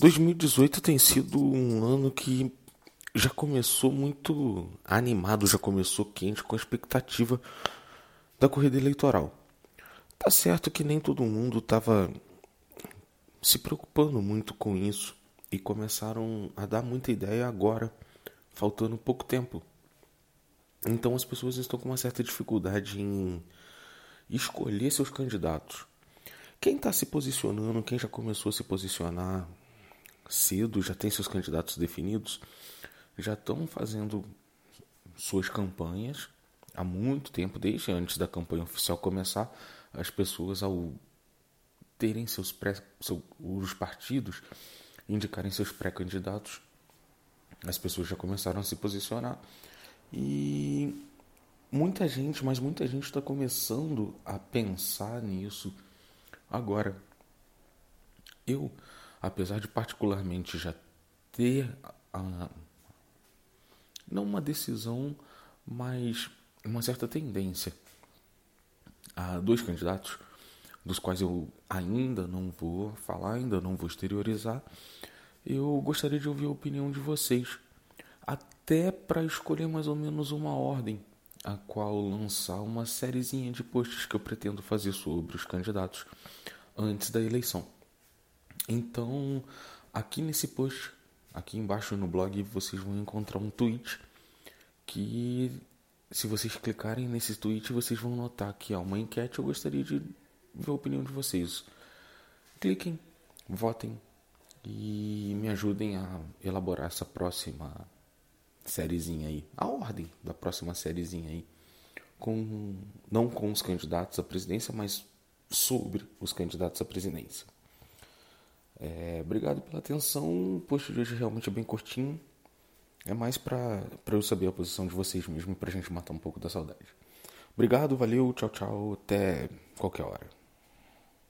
2018 tem sido um ano que já começou muito animado, já começou quente com a expectativa da corrida eleitoral. Tá certo que nem todo mundo estava se preocupando muito com isso e começaram a dar muita ideia agora, faltando pouco tempo. Então as pessoas estão com uma certa dificuldade em escolher seus candidatos. Quem está se posicionando, quem já começou a se posicionar cedo, já tem seus candidatos definidos, já estão fazendo suas campanhas há muito tempo, desde antes da campanha oficial começar, as pessoas ao terem seus pré, seu, os partidos indicarem seus pré-candidatos, as pessoas já começaram a se posicionar e muita gente, mas muita gente está começando a pensar nisso agora. Eu, apesar de particularmente já ter não uma decisão, mas uma certa tendência a dois candidatos, dos quais eu ainda não vou falar, ainda não vou exteriorizar, eu gostaria de ouvir a opinião de vocês, até para escolher mais ou menos uma ordem a qual lançar uma sériezinha de posts que eu pretendo fazer sobre os candidatos antes da eleição. Então, aqui nesse post Aqui embaixo no blog vocês vão encontrar um tweet que se vocês clicarem nesse tweet vocês vão notar que há uma enquete. Eu gostaria de ver a opinião de vocês. Cliquem, votem e me ajudem a elaborar essa próxima sériezinha aí, a ordem da próxima sériezinha aí, com não com os candidatos à presidência, mas sobre os candidatos à presidência. É, obrigado pela atenção. O post de hoje realmente é bem curtinho. É mais para eu saber a posição de vocês mesmo, pra gente matar um pouco da saudade. Obrigado, valeu, tchau, tchau. Até qualquer hora.